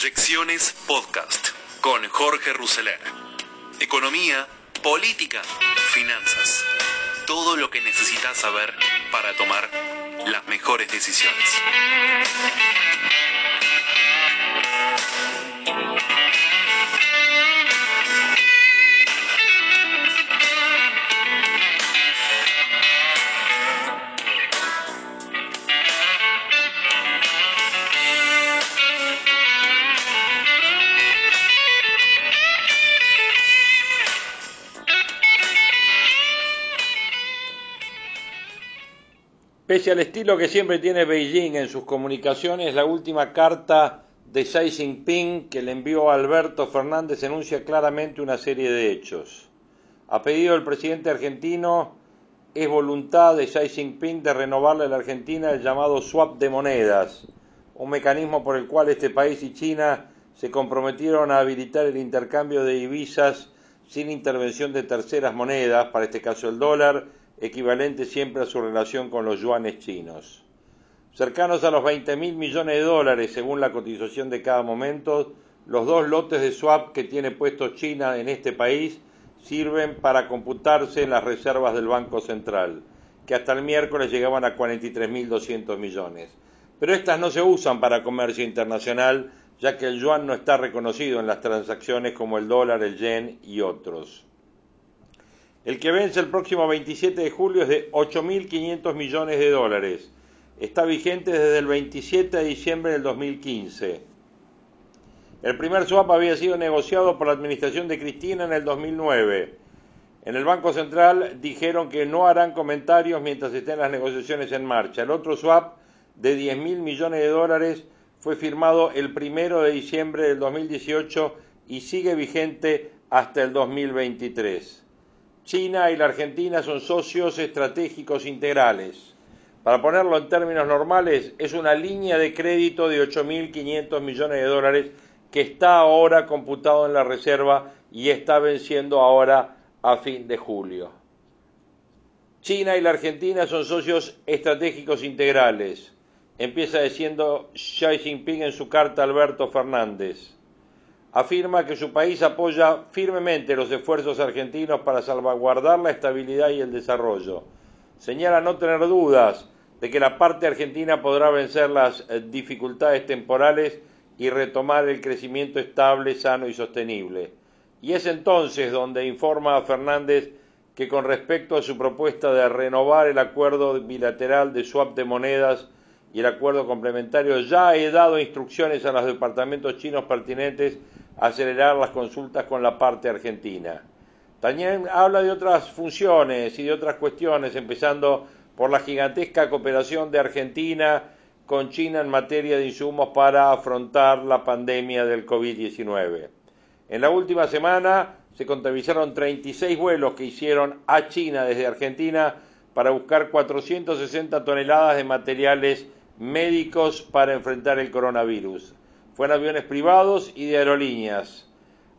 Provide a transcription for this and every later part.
Proyecciones Podcast con Jorge Rousseler. Economía, política, finanzas. Todo lo que necesitas saber para tomar las mejores decisiones. Pese al estilo que siempre tiene Beijing en sus comunicaciones, la última carta de Xi Jinping que le envió Alberto Fernández enuncia claramente una serie de hechos. A pedido del presidente argentino, es voluntad de Xi Jinping de renovarle a la Argentina el llamado swap de monedas, un mecanismo por el cual este país y China se comprometieron a habilitar el intercambio de divisas sin intervención de terceras monedas, para este caso el dólar, equivalente siempre a su relación con los yuanes chinos. Cercanos a los 20 mil millones de dólares según la cotización de cada momento, los dos lotes de swap que tiene puesto China en este país sirven para computarse en las reservas del Banco Central, que hasta el miércoles llegaban a 43.200 millones. Pero estas no se usan para comercio internacional, ya que el yuan no está reconocido en las transacciones como el dólar, el yen y otros. El que vence el próximo 27 de julio es de 8.500 millones de dólares. Está vigente desde el 27 de diciembre del 2015. El primer swap había sido negociado por la administración de Cristina en el 2009. En el Banco Central dijeron que no harán comentarios mientras estén las negociaciones en marcha. El otro swap de 10.000 millones de dólares fue firmado el primero de diciembre del 2018 y sigue vigente hasta el 2023. China y la Argentina son socios estratégicos integrales. Para ponerlo en términos normales, es una línea de crédito de 8.500 millones de dólares que está ahora computado en la reserva y está venciendo ahora a fin de julio. China y la Argentina son socios estratégicos integrales, empieza diciendo Xi Jinping en su carta a Alberto Fernández afirma que su país apoya firmemente los esfuerzos argentinos para salvaguardar la estabilidad y el desarrollo. Señala no tener dudas de que la parte argentina podrá vencer las eh, dificultades temporales y retomar el crecimiento estable, sano y sostenible. Y es entonces donde informa a Fernández que con respecto a su propuesta de renovar el acuerdo bilateral de swap de monedas y el acuerdo complementario, ya he dado instrucciones a los departamentos chinos pertinentes a acelerar las consultas con la parte argentina. También habla de otras funciones y de otras cuestiones, empezando por la gigantesca cooperación de Argentina con China en materia de insumos para afrontar la pandemia del COVID-19. En la última semana se contabilizaron 36 vuelos que hicieron a China desde Argentina para buscar 460 toneladas de materiales médicos para enfrentar el coronavirus. Fueron aviones privados y de aerolíneas.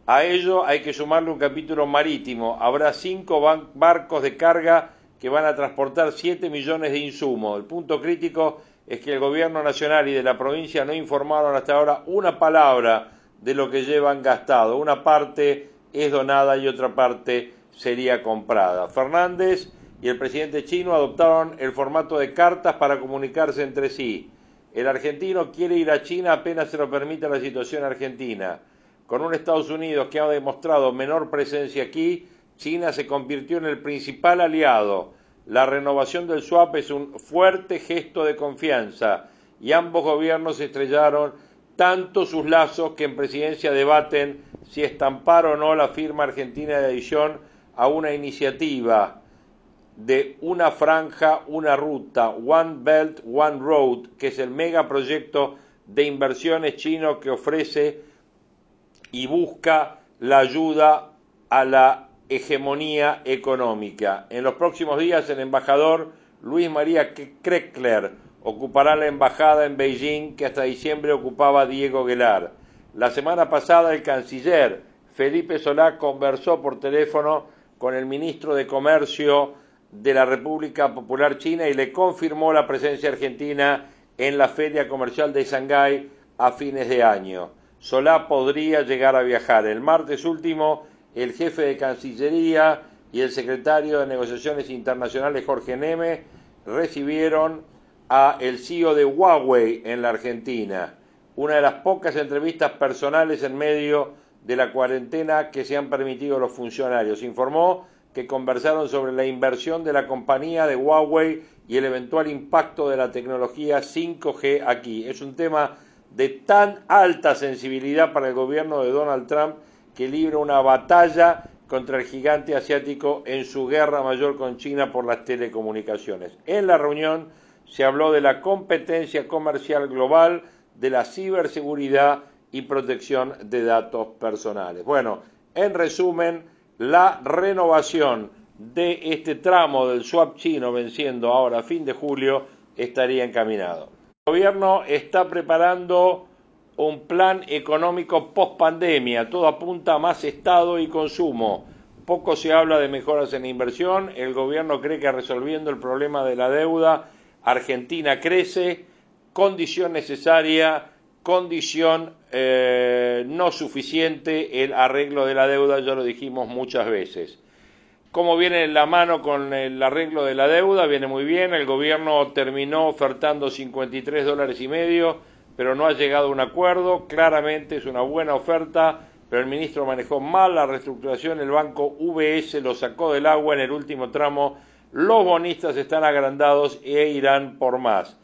A ello hay que sumarle un capítulo marítimo. Habrá cinco barcos de carga que van a transportar 7 millones de insumos. El punto crítico es que el gobierno nacional y de la provincia no informaron hasta ahora una palabra de lo que llevan gastado. Una parte es donada y otra parte sería comprada. Fernández y el presidente chino adoptaron el formato de cartas para comunicarse entre sí. El argentino quiere ir a China apenas se lo permita la situación argentina. Con un Estados Unidos que ha demostrado menor presencia aquí, China se convirtió en el principal aliado. La renovación del swap es un fuerte gesto de confianza y ambos gobiernos estrellaron tanto sus lazos que en presidencia debaten si estampar o no la firma argentina de adición a una iniciativa de una franja, una ruta, One Belt, One Road, que es el megaproyecto de inversiones chino que ofrece y busca la ayuda a la hegemonía económica. En los próximos días el embajador Luis María Kreckler ocupará la embajada en Beijing que hasta diciembre ocupaba Diego Guelar. La semana pasada el canciller Felipe Solá conversó por teléfono con el ministro de Comercio de la República Popular China y le confirmó la presencia argentina en la Feria Comercial de Shanghái a fines de año. Solá podría llegar a viajar. El martes último, el jefe de Cancillería y el secretario de Negociaciones Internacionales, Jorge Neme, recibieron a el CEO de Huawei en la Argentina. Una de las pocas entrevistas personales en medio de la cuarentena que se han permitido los funcionarios. Informó conversaron sobre la inversión de la compañía de Huawei y el eventual impacto de la tecnología 5G aquí. Es un tema de tan alta sensibilidad para el gobierno de Donald Trump que libra una batalla contra el gigante asiático en su guerra mayor con China por las telecomunicaciones. En la reunión se habló de la competencia comercial global, de la ciberseguridad y protección de datos personales. Bueno, en resumen, la renovación de este tramo del swap chino venciendo ahora a fin de julio estaría encaminado. El gobierno está preparando un plan económico post pandemia, todo apunta a más Estado y consumo. Poco se habla de mejoras en inversión, el gobierno cree que resolviendo el problema de la deuda, Argentina crece, condición necesaria, condición eh, no suficiente el arreglo de la deuda, ya lo dijimos muchas veces. ¿Cómo viene la mano con el arreglo de la deuda? Viene muy bien, el gobierno terminó ofertando 53 dólares y medio, pero no ha llegado a un acuerdo, claramente es una buena oferta, pero el ministro manejó mal la reestructuración, el banco VS lo sacó del agua en el último tramo, los bonistas están agrandados e irán por más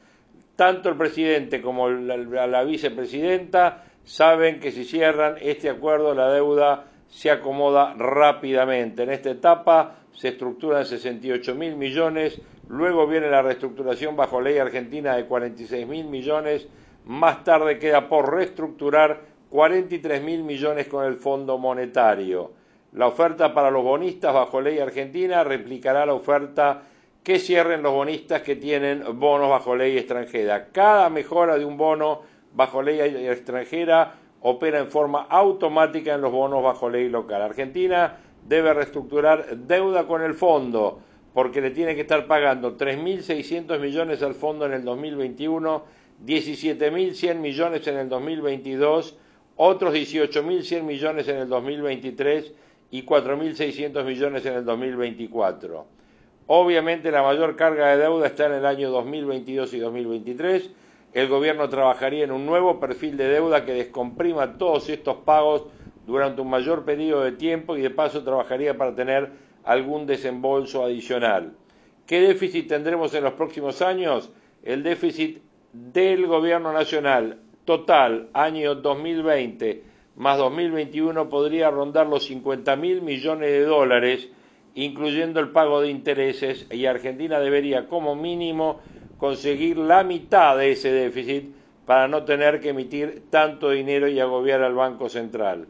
tanto el presidente como la, vicepresidenta saben que si cierran este acuerdo la deuda se acomoda rápidamente. En esta etapa se estructuran 68 mil millones, luego viene la reestructuración bajo ley argentina de 46 mil millones, más tarde queda por reestructurar 43 mil millones con el Fondo Monetario. La oferta para los bonistas bajo ley argentina replicará la oferta que cierren los bonistas que tienen bonos bajo ley extranjera. Cada mejora de un bono bajo ley extranjera opera en forma automática en los bonos bajo ley local. Argentina debe reestructurar deuda con el fondo porque le tiene que estar pagando 3.600 millones al fondo en el 2021, 17.100 millones en el 2022, otros 18.100 millones en el 2023 y 4.600 millones en el 2024. Obviamente la mayor carga de deuda está en el año 2022 y 2023. El gobierno trabajaría en un nuevo perfil de deuda que descomprima todos estos pagos durante un mayor periodo de tiempo y de paso trabajaría para tener algún desembolso adicional. ¿Qué déficit tendremos en los próximos años? El déficit del gobierno nacional total año 2020 más 2021 podría rondar los 50 mil millones de dólares incluyendo el pago de intereses, y Argentina debería como mínimo conseguir la mitad de ese déficit para no tener que emitir tanto dinero y agobiar al Banco Central.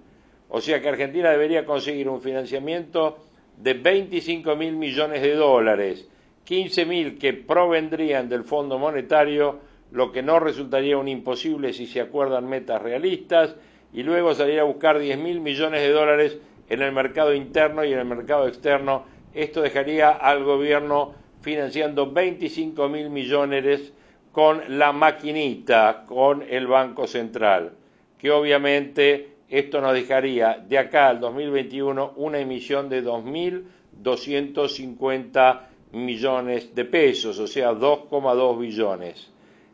O sea que Argentina debería conseguir un financiamiento de 25 mil millones de dólares, 15 mil que provendrían del Fondo Monetario, lo que no resultaría un imposible si se acuerdan metas realistas, y luego salir a buscar 10 mil millones de dólares en el mercado interno y en el mercado externo. Esto dejaría al gobierno financiando 25 mil millones con la maquinita, con el Banco Central, que obviamente esto nos dejaría de acá al 2021 una emisión de 2.250 millones de pesos, o sea, 2,2 billones.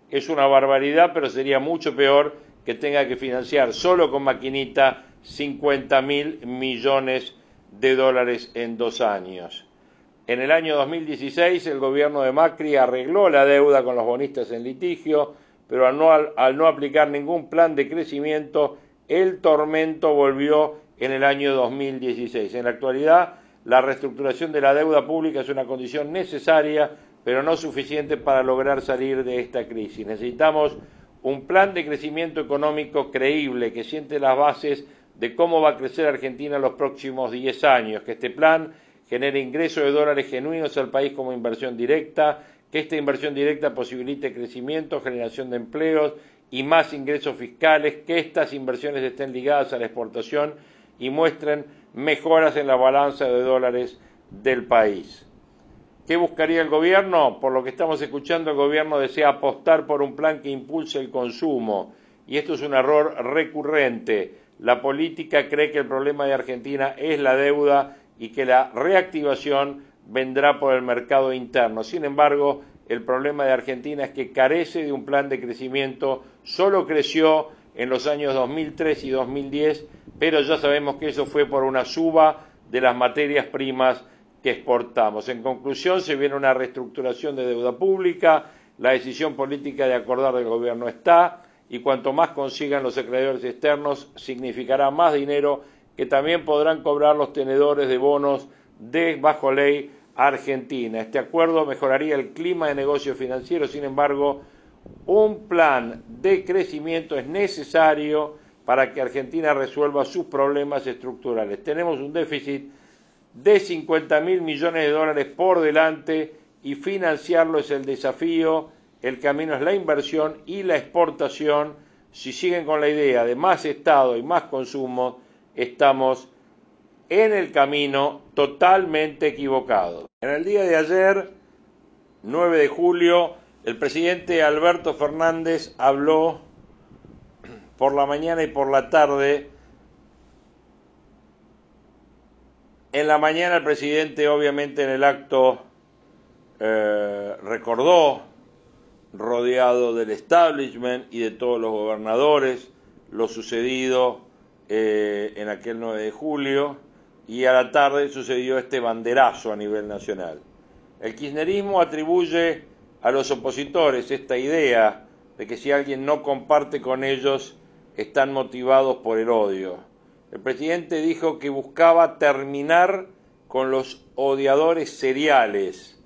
Es una barbaridad, pero sería mucho peor que tenga que financiar solo con maquinita 50 mil millones de dólares en dos años. En el año 2016 el gobierno de Macri arregló la deuda con los bonistas en litigio, pero al no, aplicar ningún plan de crecimiento, el tormento volvió en el año 2016. En la actualidad, la reestructuración de la deuda pública es una condición necesaria, pero no suficiente para lograr salir de esta crisis. Necesitamos un plan de crecimiento económico creíble que siente las bases de cómo va a crecer Argentina en los próximos 10 años, que este plan genere ingresos de dólares genuinos al país como inversión directa, que esta inversión directa posibilite crecimiento, generación de empleos y más ingresos fiscales, que estas inversiones estén ligadas a la exportación y muestren mejoras en la balanza de dólares del país. ¿Qué buscaría el gobierno? Por lo que estamos escuchando, el gobierno desea apostar por un plan que impulse el consumo, y esto es un error recurrente. La política cree que el problema de Argentina es la deuda y que la reactivación vendrá por el mercado interno. Sin embargo, el problema de Argentina es que carece de un plan de crecimiento, solo creció en los años 2003 y 2010, pero ya sabemos que eso fue por una suba de las materias primas que exportamos. En conclusión, se viene una reestructuración de deuda pública, la decisión política de acordar del gobierno está, y cuanto más consigan los acreedores externos, significará más dinero que también podrán cobrar los tenedores de bonos de bajo ley Argentina. Este acuerdo mejoraría el clima de negocio financiero, sin embargo, un plan de crecimiento es necesario para que Argentina resuelva sus problemas estructurales. Tenemos un déficit de 50 mil millones de dólares por delante y financiarlo es el desafío. El camino es la inversión y la exportación. Si siguen con la idea de más Estado y más consumo, estamos en el camino totalmente equivocado. En el día de ayer, 9 de julio, el presidente Alberto Fernández habló por la mañana y por la tarde. En la mañana el presidente obviamente en el acto eh, recordó, rodeado del establishment y de todos los gobernadores, lo sucedido eh, en aquel 9 de julio y a la tarde sucedió este banderazo a nivel nacional. El kirchnerismo atribuye a los opositores esta idea de que si alguien no comparte con ellos están motivados por el odio. El presidente dijo que buscaba terminar con los odiadores seriales.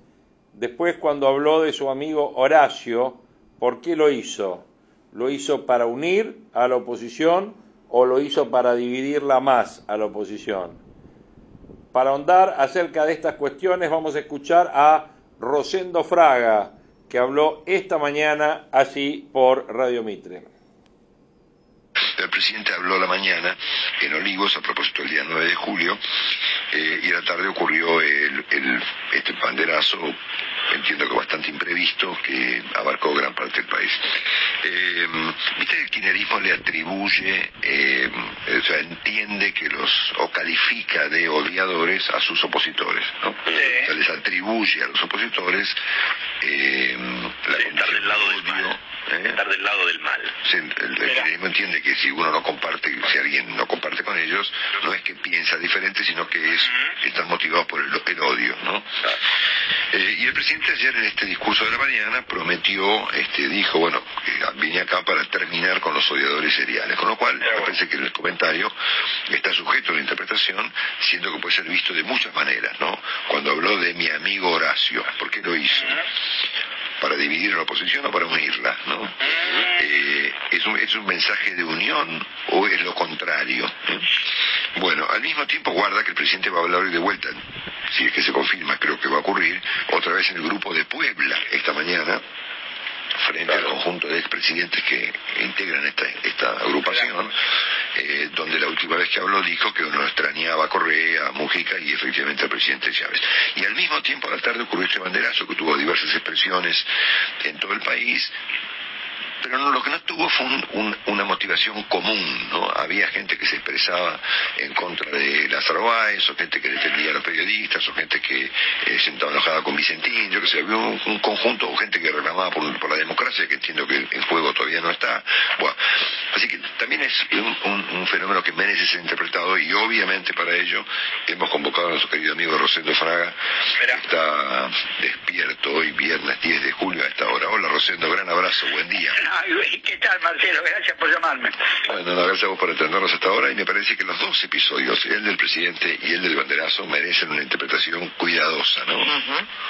Después cuando habló de su amigo Horacio, ¿por qué lo hizo? ¿Lo hizo para unir a la oposición o lo hizo para dividirla más a la oposición? Para ahondar acerca de estas cuestiones vamos a escuchar a Rosendo Fraga, que habló esta mañana así por Radio Mitre. El presidente habló la mañana en Olivos a propósito del día 9 de julio eh, y a la tarde ocurrió el, este banderazo entiendo que bastante imprevisto, que abarcó gran parte del país. Eh, Viste que el kirchnerismo le atribuye, eh, o sea, entiende que los, o califica de odiadores a sus opositores, ¿no? O sea, les atribuye a los opositores eh, la estar del lado del mal. ¿Eh? Estar del lado del mal. el, kirchnerismo entiende que si uno no comparte, si alguien no comparte con ellos, no es que piensa diferente, sino que es, están motivados por el, el odio, ¿no? Eh, y el presidente ayer en este discurso de la mañana prometió, este, dijo, bueno, vine acá para terminar con los odiadores seriales, con lo cual me parece que el comentario está sujeto a la interpretación, siendo que puede ser visto de muchas maneras, ¿no? Cuando habló de mi amigo Horacio, ¿por qué lo hizo? Para dividir a la oposición o para unirla, ¿no? Eh, ¿es, un, ¿Es un mensaje de unión o es lo contrario? Bueno, al mismo tiempo guarda que el presidente va a hablar hoy de vuelta si es que se confirma, creo que va a ocurrir, otra vez en el grupo de Puebla esta mañana, frente al conjunto de expresidentes que integran esta, esta agrupación, eh, donde la última vez que habló dijo que uno extrañaba a Correa, a Mujica y efectivamente al presidente Chávez. Y al mismo tiempo a la tarde ocurrió este banderazo que tuvo diversas expresiones en todo el país, pero no, lo que no tuvo fue una motivación común, ¿no? Había gente que se expresaba en contra de Lázaro Báez, o gente que defendía a los periodistas, o gente que eh, se estaba enojada con Vicentín, yo que sé, había un, conjunto, o gente que reclamaba por, la democracia, que entiendo que en juego todavía no está. Bueno, así que también es un, fenómeno que merece ser interpretado, y obviamente para ello hemos convocado a nuestro querido amigo Rosendo Fraga, que está despierto hoy, viernes 10 de julio a esta hora. Hola Rosendo, gran abrazo, buen día. ¿Qué tal, Marcelo? Gracias por llamarme. Bueno, gracias a vos por atendernos hasta ahora y me parece que los dos episodios, el del presidente y el del banderazo, merecen una interpretación cuidadosa, ¿no?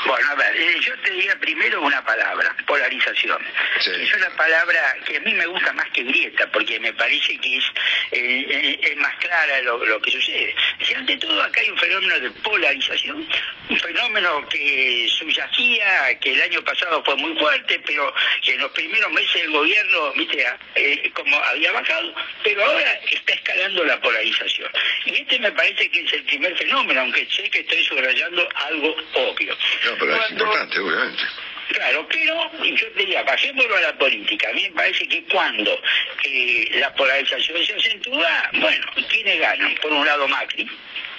Bueno, a ver, eh, yo te diría primero una palabra, polarización. Es una palabra que a mí me gusta más que grieta, porque me parece que es, eh, eh, es más clara lo, que sucede. Si ante todo acá hay un fenómeno de polarización, un fenómeno que subyacía, que el año pasado fue muy fuerte, pero que en los primeros meses el gobierno, viste, eh, como había bajado, pero ahora está escalando la polarización. Y este me parece que es el primer fenómeno, aunque sé que estoy subrayando algo obvio. No, pero es importante, obviamente. Claro, pero yo te diría, pasémoslo a la política. A mí me parece que cuando eh, la polarización se acentúa, bueno, ¿quiénes ganan? Por un lado Macri,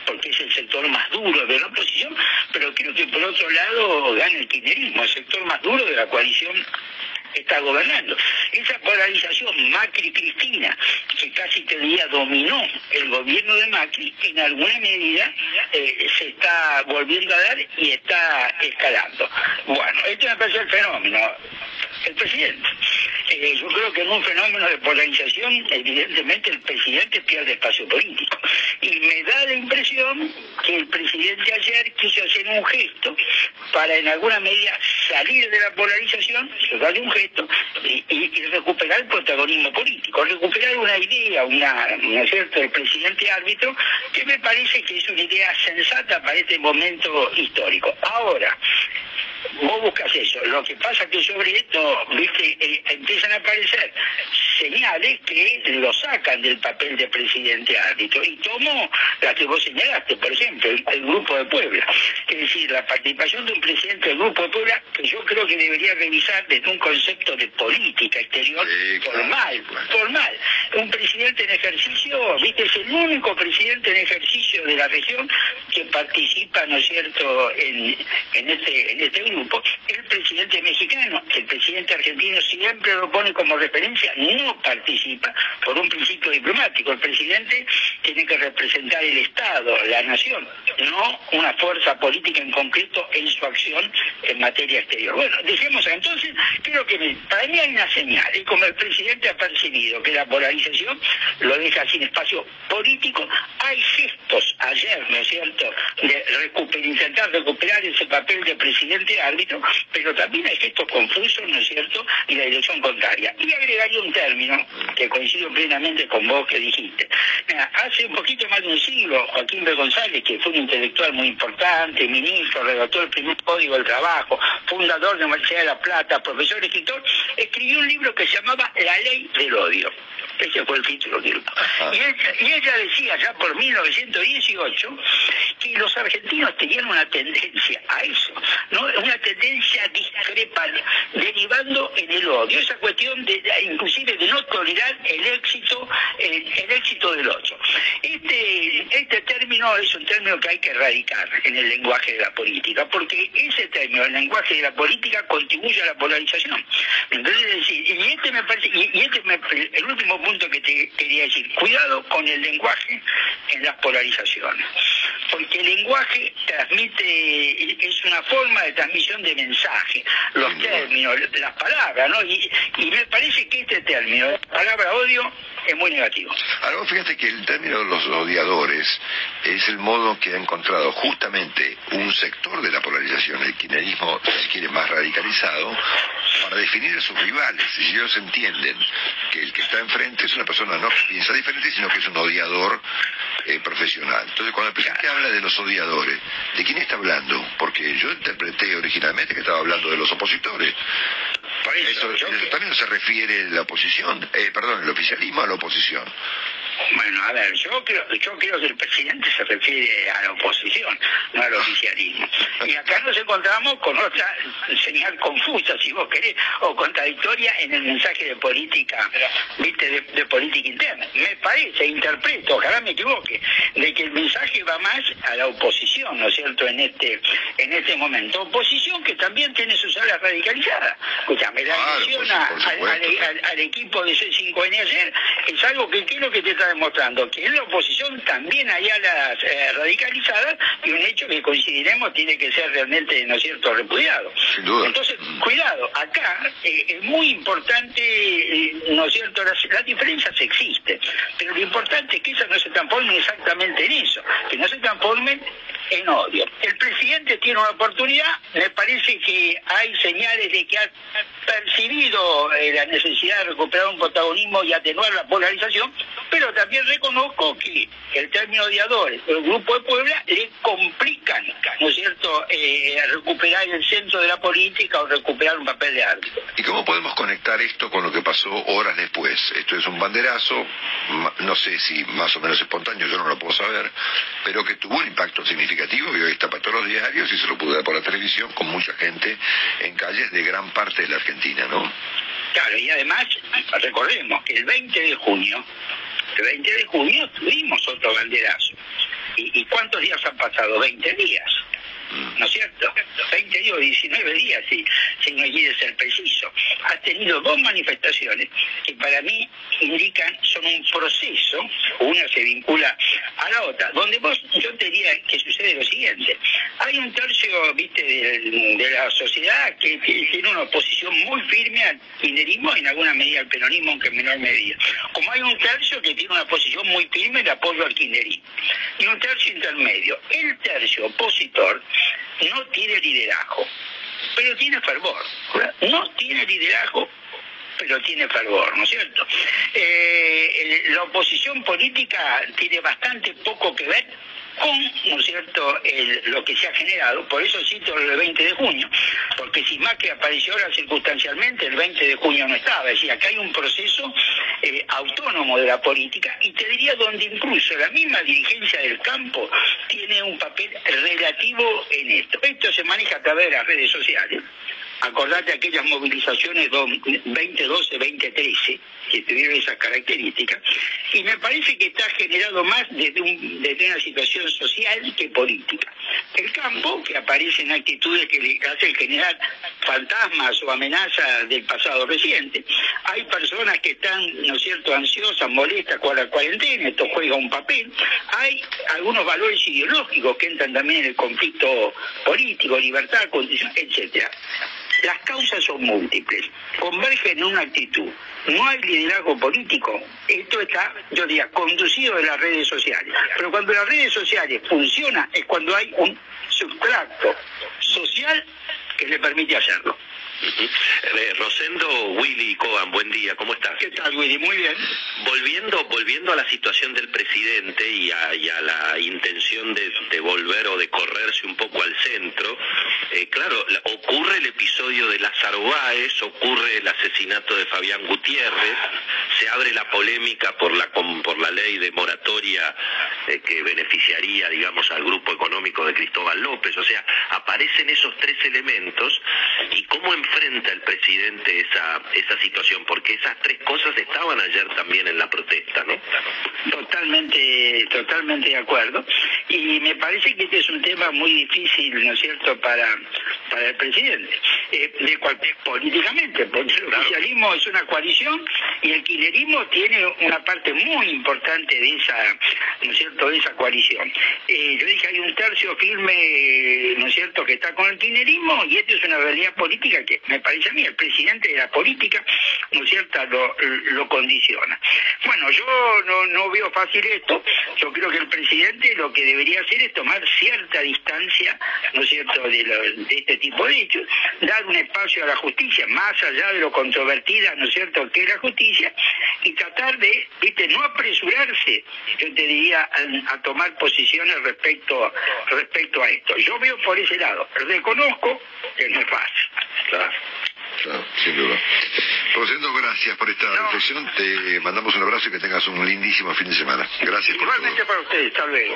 porque es el sector más duro de la oposición, pero creo que por otro lado gana el kirchnerismo, el sector más duro de la coalición está gobernando. Esa polarización Macri-Cristina, que casi te diría dominó el gobierno de Macri, en alguna medida eh, se está volviendo a dar y está escalando. Bueno, este me parece el fenómeno. El presidente. Eh, yo creo que en un fenómeno de polarización, evidentemente el presidente pierde espacio político. Y me da la impresión que el presidente ayer quiso hacer un gesto para en alguna medida salir de la polarización, darle un gesto y, recuperar el protagonismo político, recuperar una idea, una, ¿no es cierto?, el presidente árbitro, que me parece que es una idea sensata para este momento histórico. Ahora, vos buscas eso. Lo que pasa es que sobre esto, viste, eh, empiezan a aparecer señales que lo sacan del papel de presidente árbitro. Y tomo la que vos señalaste, por ejemplo, el, Grupo de Puebla. Es decir, la participación de un presidente del Grupo de Puebla que yo creo que debería revisar desde un concepto de política exterior formal, formal. Un presidente en ejercicio, viste, es el único presidente en ejercicio de la región que participa, ¿no es cierto?, en, en, este, en este grupo. El presidente mexicano, el presidente argentino siempre lo pone como referencia, no participa por un principio diplomático. El presidente tiene que representar el Estado, la nación, no una fuerza política en concreto en su acción en materia exterior. Bueno, dejemos entonces, creo que para mí hay una señal, y como el presidente ha percibido que la polarización lo deja sin espacio político, hay gestos ayer, ¿no es cierto?, de intentar recuperar ese papel de presidente árbitro, pero también hay gestos confusos, ¿no es cierto?, y la dirección contraria. Y agregaría un término que coincido plenamente con vos que dijiste. hace un poquito más de un siglo, Joaquín B. González, que fue un intelectual muy importante, ministro, redactor del primer código del trabajo, fundador de la Universidad de La Plata, profesor escritor, escribió un libro que se llamaba La Ley del Odio. Ese fue el título libro. Y ella, y ella decía ya por 1918 que los argentinos tenían una tendencia a eso, ¿no? una tendencia discrepante, derivando en el odio, esa cuestión de inclusive de no tolerar el éxito, el, éxito del otro. Este, este término es un término que hay que erradicar en el lenguaje de la política, porque ese término, el lenguaje de la política, contribuye a la polarización. Entonces, decir, y este me parece, y, este me, el último punto que te quería decir, cuidado con el lenguaje en las polarizaciones, porque el lenguaje transmite, es una forma de transmisión de mensaje, los términos, las palabras, ¿no? Y, y me parece que este término, la palabra odio, es muy negativo. Ahora fíjate que el término de los odiadores es el modo que ha encontrado justamente un sector de la polarización, el kirchnerismo, si quiere, más radicalizado, para definir a sus rivales. Y ellos entienden que el que está enfrente es una persona no que piensa diferente, sino que es un odiador eh, profesional. Entonces, cuando el presidente habla de los odiadores, ¿de quién está hablando? Porque yo interpreté originalmente que estaba hablando de los opositores. Eso, también se refiere la oposición, eh, perdón, el oficialismo a la oposición. Bueno, a ver, yo creo, yo creo que el presidente se refiere a la oposición, no al oficialismo. Y acá nos encontramos con otra señal confusa, si vos querés, o contradictoria en el mensaje de política, viste, de, política interna. Me parece, interpreto, ojalá me equivoque, de que el mensaje va más a la oposición, ¿no es cierto?, en este, en este momento. Oposición que también tiene sus alas radicalizadas. Escúchame, la agresión al, equipo de C5N ayer es algo que, quiero que te está demostrando? Que en la oposición también hay alas eh, radicalizadas y un hecho que coincidiremos tiene que ser realmente, ¿no es cierto?, repudiado. Entonces, cuidado, acá eh, es muy importante, eh, ¿no es cierto?, las, las, diferencias existen, pero lo importante es que esas no se transformen exactamente en eso, que no se transformen en odio. El presidente tiene una oportunidad, me parece que hay señales de que ha percibido la necesidad de recuperar un protagonismo y atenuar la polarización, pero también reconozco que el término odiadores, el grupo de Puebla, le complican, ¿no es cierto?, eh, recuperar el centro de la política o recuperar un papel de árbitro. ¿Y cómo podemos conectar esto con lo que pasó horas después? Esto es un banderazo, no sé si más o menos espontáneo, yo no lo puedo saber, pero que tuvo un impacto significativo significativo y hoy está para todos los diarios y se lo pudo dar por la televisión con mucha gente en calles de gran parte de la Argentina, ¿no? Claro, y además recordemos que el 20 de junio, el 20 de junio tuvimos otro banderazo. ¿Y, y cuántos días han pasado? 20 días. ¿No es cierto? 20 días, 19 días, si, si no quiere ser preciso. Ha tenido dos manifestaciones que para mí indican, son un proceso, una se vincula a la otra, donde vos, yo te diría que sucede lo siguiente. Hay un tercio, viste, de, la sociedad que, tiene una oposición muy firme al kirchnerismo y en alguna medida al peronismo, aunque en menor medida. Como hay un tercio que tiene una posición muy firme de apoyo al kirchnerismo. Y un tercio intermedio. El tercio opositor no tiene liderazgo, pero tiene fervor. No tiene liderazgo, pero tiene fervor, ¿no es cierto? Eh, la oposición política tiene bastante poco que ver con, ¿no es cierto?, lo que se ha generado. Por eso cito el 20 de junio, porque si Macri apareció ahora circunstancialmente, el 20 de junio no estaba. Es decir, acá hay un proceso eh, autónomo de la política y te diría donde incluso la misma dirigencia del campo tiene un papel relativo en esto. Esto se maneja a través de las redes sociales acordate aquellas movilizaciones 2012-2013 que tuvieron esas características, y me parece que está generado más desde, una situación social que política. El campo, que aparece en actitudes que le hacen generar fantasmas o amenazas del pasado reciente, hay personas que están, ¿no es cierto?, ansiosas, molestas con la cuarentena, esto juega un papel, hay algunos valores ideológicos que entran también en el conflicto político, libertad, condición, etcétera. Las causas son múltiples, convergen en una actitud. No hay liderazgo político. Esto está, yo diría, conducido de las redes sociales. Pero cuando las redes sociales funcionan es cuando hay un sustrato social que le permite hacerlo. Eh, Rosendo, Willy Coan, buen día, ¿cómo estás? ¿Qué tal, Willy? Muy bien. Volviendo, volviendo a la situación del presidente y a, la intención de, volver o de correrse un poco al centro, eh, claro, ocurre el episodio de Lázaro Báez, ocurre el asesinato de Fabián Gutiérrez, se abre la polémica por la, por la ley de moratoria eh, que beneficiaría, digamos, al grupo económico de Cristóbal López, o sea, aparecen esos tres elementos y cómo enfrenta el presidente esa, esa situación? Porque esas tres cosas estaban ayer también en la protesta, ¿no? Totalmente, totalmente de acuerdo. Y me parece que este es un tema muy difícil, ¿no es cierto?, para, para el presidente. Eh, de políticamente, porque el oficialismo es una coalición y el kirchnerismo tiene una parte muy importante de esa, ¿no es cierto?, de esa coalición. Eh, yo dije, hay un tercio firme, ¿no es cierto?, que está con el kirchnerismo y esto es una realidad política que me parece a mí el presidente de la política, ¿no es cierto?, lo, condiciona. Bueno, yo no, no veo fácil esto, yo creo que el presidente lo que debería hacer es tomar cierta distancia, ¿no es cierto?, de, de este tipo de hechos, dar un espacio a la justicia, más allá de lo controvertida, ¿no es cierto?, que es la justicia, y tratar de, viste, no apresurarse, yo te diría, a, tomar posiciones respecto, respecto a esto. Yo veo por ese lado, reconozco que no es fácil. Claro, claro, sin duda. Rosendo, gracias por esta reflexión. Te mandamos un abrazo y que tengas un lindísimo fin de semana. Gracias Igualmente para ustedes, hasta luego.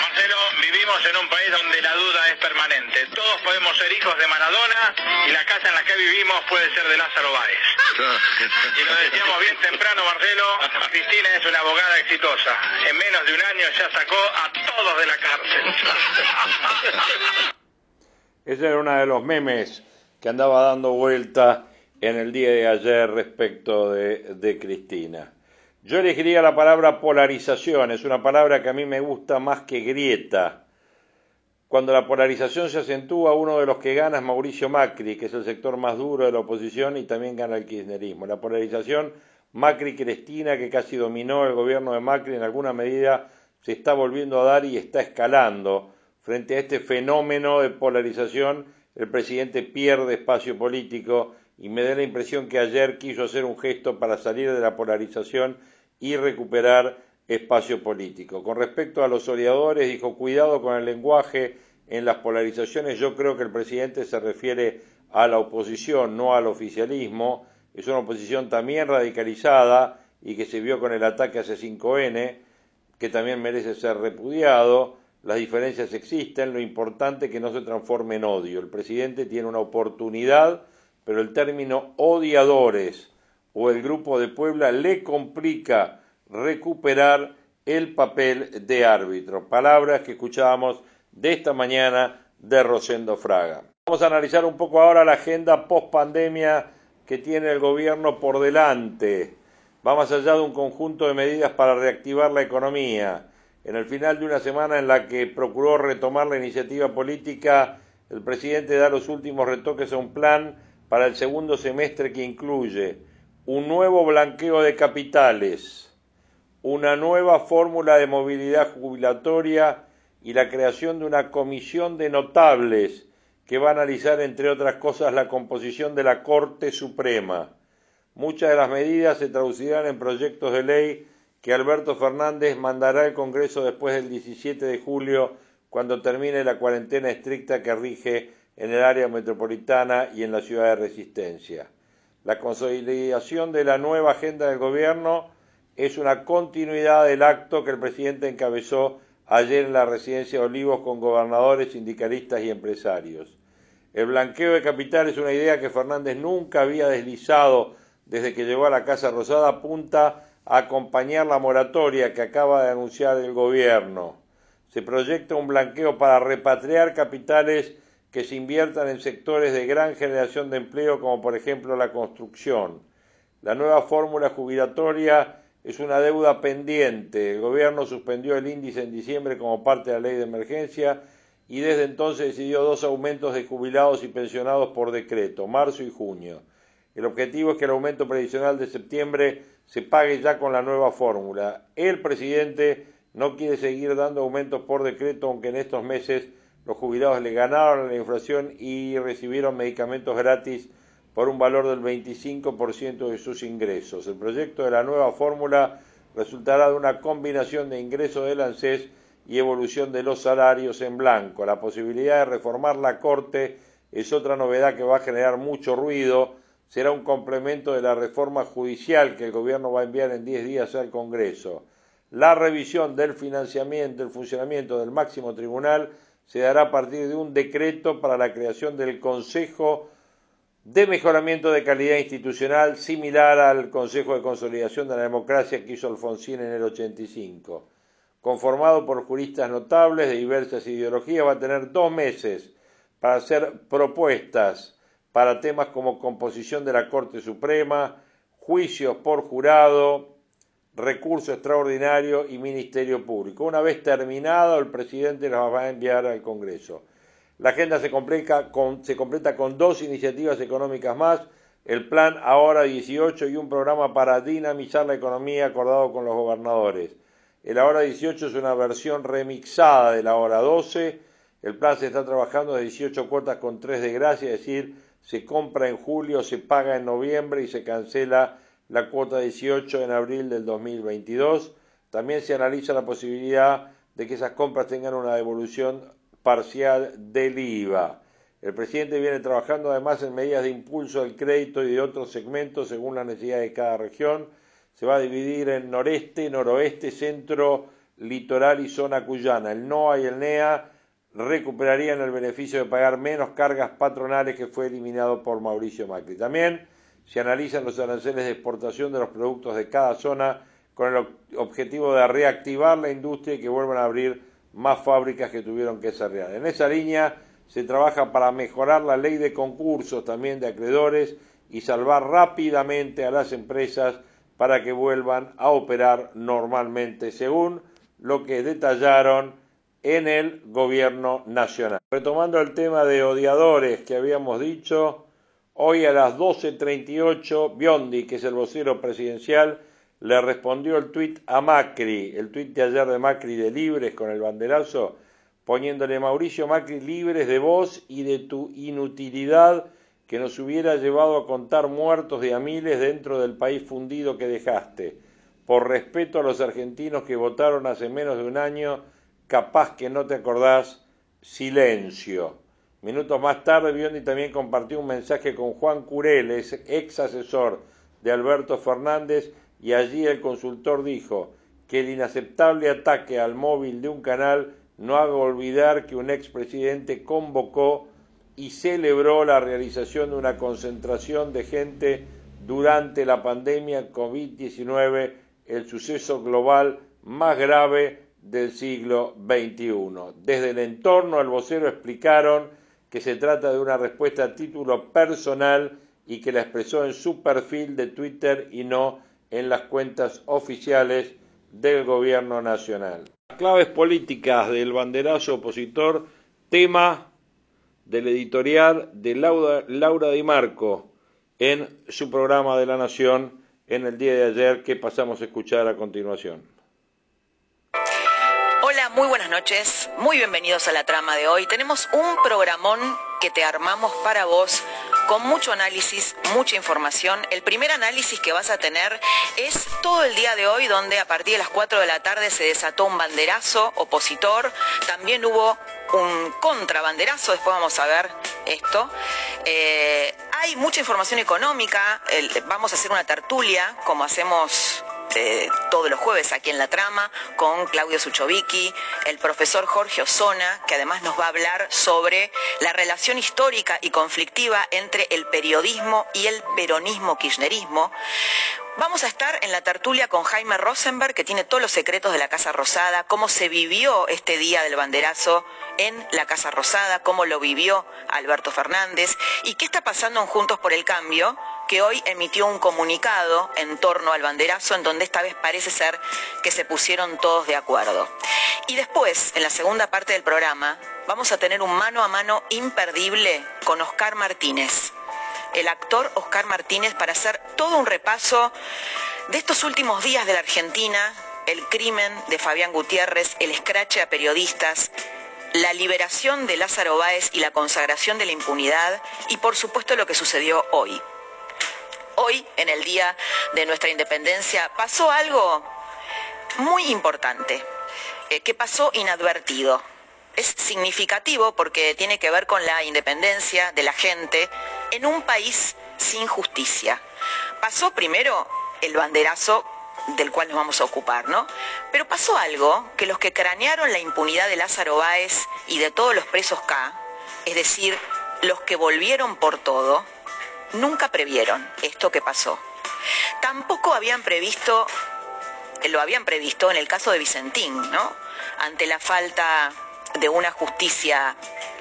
Marcelo, vivimos en un país donde la duda es permanente. Todos podemos ser hijos de Maradona y la casa en la que vivimos puede ser de Lázaro Báez. y lo decíamos bien temprano, Marcelo, Cristina es una abogada exitosa. En menos de un año ya sacó a todos de la cárcel. Ese era uno de los memes que andaba dando vuelta en el día de ayer respecto de, de Cristina. Yo elegiría la palabra polarización, es una palabra que a mí me gusta más que grieta. Cuando la polarización se acentúa, uno de los que gana es Mauricio Macri, que es el sector más duro de la oposición y también gana el kirchnerismo. La polarización Macri-Cristina, que casi dominó el gobierno de Macri, en alguna medida se está volviendo a dar y está escalando Frente a este fenómeno de polarización, el presidente pierde espacio político y me da la impresión que ayer quiso hacer un gesto para salir de la polarización y recuperar espacio político. Con respecto a los odiadores, dijo cuidado con el lenguaje en las polarizaciones. Yo creo que el presidente se refiere a la oposición, no al oficialismo. Es una oposición también radicalizada y que se vio con el ataque a C5N que también merece ser repudiado. Las diferencias existen, lo importante es que no se transforme en odio. El presidente tiene una oportunidad, pero el término odiadores o el grupo de Puebla le complica recuperar el papel de árbitro. Palabras que escuchábamos de esta mañana de Rosendo Fraga. Vamos a analizar un poco ahora la agenda post pandemia que tiene el gobierno por delante. Va más allá de un conjunto de medidas para reactivar la economía. En el final de una semana en la que procuró retomar la iniciativa política, el presidente da los últimos retoques a un plan para el segundo semestre que incluye un nuevo blanqueo de capitales, una nueva fórmula de movilidad jubilatoria y la creación de una comisión de notables que va a analizar, entre otras cosas, la composición de la Corte Suprema. Muchas de las medidas se traducirán en proyectos de ley que Alberto Fernández mandará al Congreso después del 17 de julio, cuando termine la cuarentena estricta que rige en el área metropolitana y en la ciudad de Resistencia. La consolidación de la nueva agenda del Gobierno es una continuidad del acto que el presidente encabezó ayer en la residencia de Olivos con gobernadores, sindicalistas y empresarios. El blanqueo de capital es una idea que Fernández nunca había deslizado desde que llegó a la Casa Rosada, apunta a acompañar la moratoria que acaba de anunciar el gobierno. Se proyecta un blanqueo para repatriar capitales que se inviertan en sectores de gran generación de empleo como por ejemplo la construcción. La nueva fórmula jubilatoria es una deuda pendiente. El gobierno suspendió el índice en diciembre como parte de la ley de emergencia y desde entonces decidió dos aumentos de jubilados y pensionados por decreto, marzo y junio. El objetivo es que el aumento previsional de septiembre se pague ya con la nueva fórmula. El presidente no quiere seguir dando aumentos por decreto, aunque en estos meses los jubilados le ganaron la inflación y recibieron medicamentos gratis por un valor del 25% de sus ingresos. El proyecto de la nueva fórmula resultará de una combinación de ingresos del ANSES y evolución de los salarios en blanco. La posibilidad de reformar la Corte es otra novedad que va a generar mucho ruido. Será un complemento de la reforma judicial que el Gobierno va a enviar en 10 días al Congreso. La revisión del financiamiento, del funcionamiento del máximo tribunal se dará a partir de un decreto para la creación del Consejo de mejoramiento de calidad institucional similar al Consejo de Consolidación de la Democracia que hizo Alfonsín en el 85. Conformado por juristas notables de diversas ideologías, va a tener dos meses para hacer propuestas para temas como composición de la Corte Suprema, juicios por jurado, recurso extraordinario y Ministerio Público. Una vez terminado, el presidente las va a enviar al Congreso. La agenda se completa, con, se completa con dos iniciativas económicas más, el Plan Ahora 18 y un programa para dinamizar la economía acordado con los gobernadores. El Ahora 18 es una versión remixada del Ahora 12. El plan se está trabajando de 18 cuotas con 3 de gracia, es decir, se compra en julio, se paga en noviembre y se cancela la cuota 18 en abril del 2022. También se analiza la posibilidad de que esas compras tengan una devolución parcial del IVA. El presidente viene trabajando además en medidas de impulso del crédito y de otros segmentos según la necesidad de cada región. Se va a dividir en noreste, noroeste, centro, litoral y zona cuyana. El NOA y el NEA recuperarían el beneficio de pagar menos cargas patronales que fue eliminado por Mauricio Macri. También se analizan los aranceles de exportación de los productos de cada zona con el objetivo de reactivar la industria y que vuelvan a abrir más fábricas que tuvieron que cerrar. En esa línea se trabaja para mejorar la ley de concursos también de acreedores y salvar rápidamente a las empresas para que vuelvan a operar normalmente, según lo que detallaron en el gobierno nacional. Retomando el tema de odiadores que habíamos dicho, hoy a las 12.38, Biondi, que es el vocero presidencial, le respondió el tuit a Macri, el tuit de ayer de Macri de Libres con el banderazo, poniéndole Mauricio Macri libres de vos y de tu inutilidad que nos hubiera llevado a contar muertos de a miles dentro del país fundido que dejaste. Por respeto a los argentinos que votaron hace menos de un año, capaz que no te acordás, silencio. Minutos más tarde, Biondi también compartió un mensaje con Juan Curel, ex asesor de Alberto Fernández, y allí el consultor dijo, que el inaceptable ataque al móvil de un canal no haga olvidar que un expresidente convocó y celebró la realización de una concentración de gente durante la pandemia COVID-19, el suceso global más grave del siglo XXI. Desde el entorno al vocero explicaron que se trata de una respuesta a título personal y que la expresó en su perfil de Twitter y no en las cuentas oficiales del gobierno nacional. Las claves políticas del banderazo opositor, tema del editorial de Laura, Laura Di Marco en su programa de la Nación en el día de ayer que pasamos a escuchar a continuación. Muy buenas noches, muy bienvenidos a la trama de hoy. Tenemos un programón que te armamos para vos con mucho análisis, mucha información. El primer análisis que vas a tener es todo el día de hoy, donde a partir de las 4 de la tarde se desató un banderazo opositor. También hubo un contrabanderazo, después vamos a ver esto. Eh, hay mucha información económica, vamos a hacer una tertulia, como hacemos eh, todos los jueves aquí en La Trama con Claudio Suchovicki, el profesor Jorge Osona, que además nos va a hablar sobre la relación histórica y conflictiva entre el periodismo y el peronismo kirchnerismo. Vamos a estar en la tertulia con Jaime Rosenberg, que tiene todos los secretos de la Casa Rosada, cómo se vivió este día del banderazo en la Casa Rosada, cómo lo vivió Alberto Fernández y qué está pasando en Juntos por el Cambio, que hoy emitió un comunicado en torno al banderazo, en donde esta vez parece ser que se pusieron todos de acuerdo. Y después, en la segunda parte del programa, vamos a tener un mano a mano imperdible con Oscar Martínez el actor Oscar Martínez para hacer todo un repaso de estos últimos días de la Argentina, el crimen de Fabián Gutiérrez, el escrache a periodistas, la liberación de Lázaro Báez y la consagración de la impunidad y por supuesto lo que sucedió hoy. Hoy, en el día de nuestra independencia, pasó algo muy importante, eh, que pasó inadvertido es significativo porque tiene que ver con la independencia de la gente en un país sin justicia. Pasó primero el banderazo del cual nos vamos a ocupar, ¿no? Pero pasó algo que los que cranearon la impunidad de Lázaro Báez y de todos los presos K, es decir, los que volvieron por todo, nunca previeron esto que pasó. Tampoco habían previsto, lo habían previsto en el caso de Vicentín, ¿no? Ante la falta de una justicia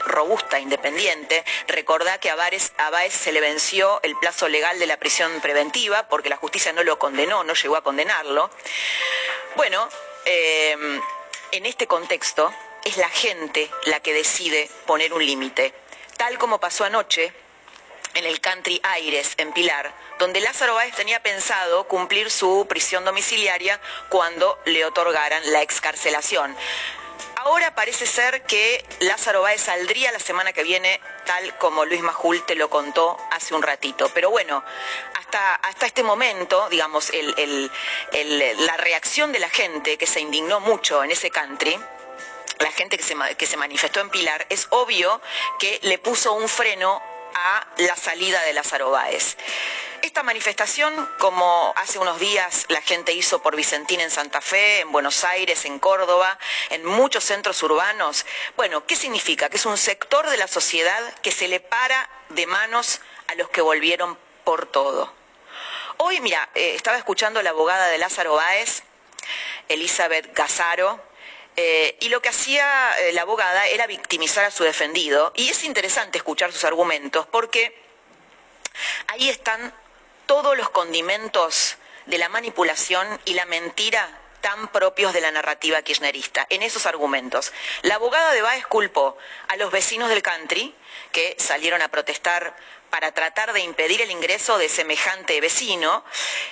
robusta, independiente. Recordá que a Báez, se le venció el plazo legal de la prisión preventiva porque la justicia no lo condenó, no llegó a condenarlo. Bueno, eh, en este contexto es la gente la que decide poner un límite, tal como pasó anoche en el Country Aires, en Pilar, donde Lázaro Báez tenía pensado cumplir su prisión domiciliaria cuando le otorgaran la excarcelación. Ahora parece ser que Lázaro Báez saldría la semana que viene, tal como Luis Majul te lo contó hace un ratito. Pero bueno, hasta, hasta este momento, digamos, la reacción de la gente que se indignó mucho en ese country, la gente que se, que se manifestó en Pilar, es obvio que le puso un freno a la salida de Lázaro Báez. Esta manifestación, como hace unos días la gente hizo por Vicentín en Santa Fe, en Buenos Aires, en Córdoba, en muchos centros urbanos, bueno, ¿qué significa? Que es un sector de la sociedad que se le para de manos a los que volvieron por todo. Hoy, mira, eh, estaba escuchando la abogada de Lázaro Báez, Elizabeth Gazaro, eh, y lo que hacía eh, la abogada era victimizar a su defendido. Y es interesante escuchar sus argumentos porque ahí están todos los condimentos de la manipulación y la mentira tan propios de la narrativa kirchnerista, en esos argumentos. La abogada de Baez culpó a los vecinos del country que salieron a protestar para tratar de impedir el ingreso de semejante vecino